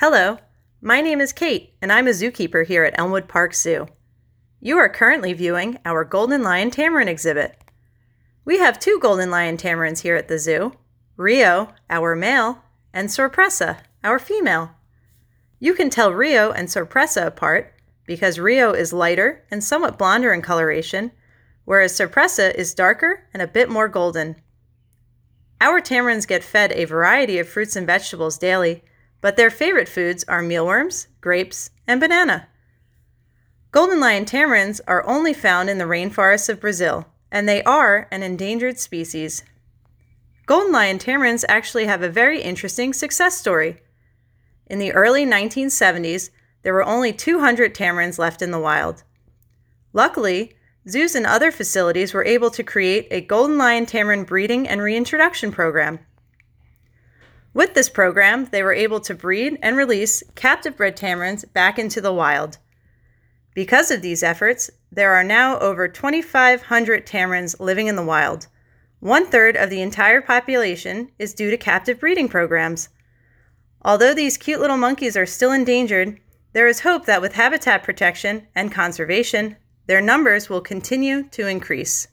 Hello, my name is Kate, and I'm a zookeeper here at Elmwood Park Zoo. You are currently viewing our Golden Lion Tamarin exhibit. We have two Golden Lion Tamarins here at the zoo Rio, our male, and Sorpresa, our female. You can tell Rio and Sorpresa apart because Rio is lighter and somewhat blonder in coloration, whereas Sorpresa is darker and a bit more golden. Our tamarins get fed a variety of fruits and vegetables daily, but their favorite foods are mealworms, grapes, and banana. Golden lion tamarins are only found in the rainforests of Brazil, and they are an endangered species. Golden lion tamarins actually have a very interesting success story. In the early 1970s, there were only 200 tamarins left in the wild. Luckily, zoos and other facilities were able to create a golden lion tamarin breeding and reintroduction program. With this program, they were able to breed and release captive bred tamarins back into the wild. Because of these efforts, there are now over 2,500 tamarins living in the wild. One third of the entire population is due to captive breeding programs. Although these cute little monkeys are still endangered, there is hope that with habitat protection and conservation, their numbers will continue to increase.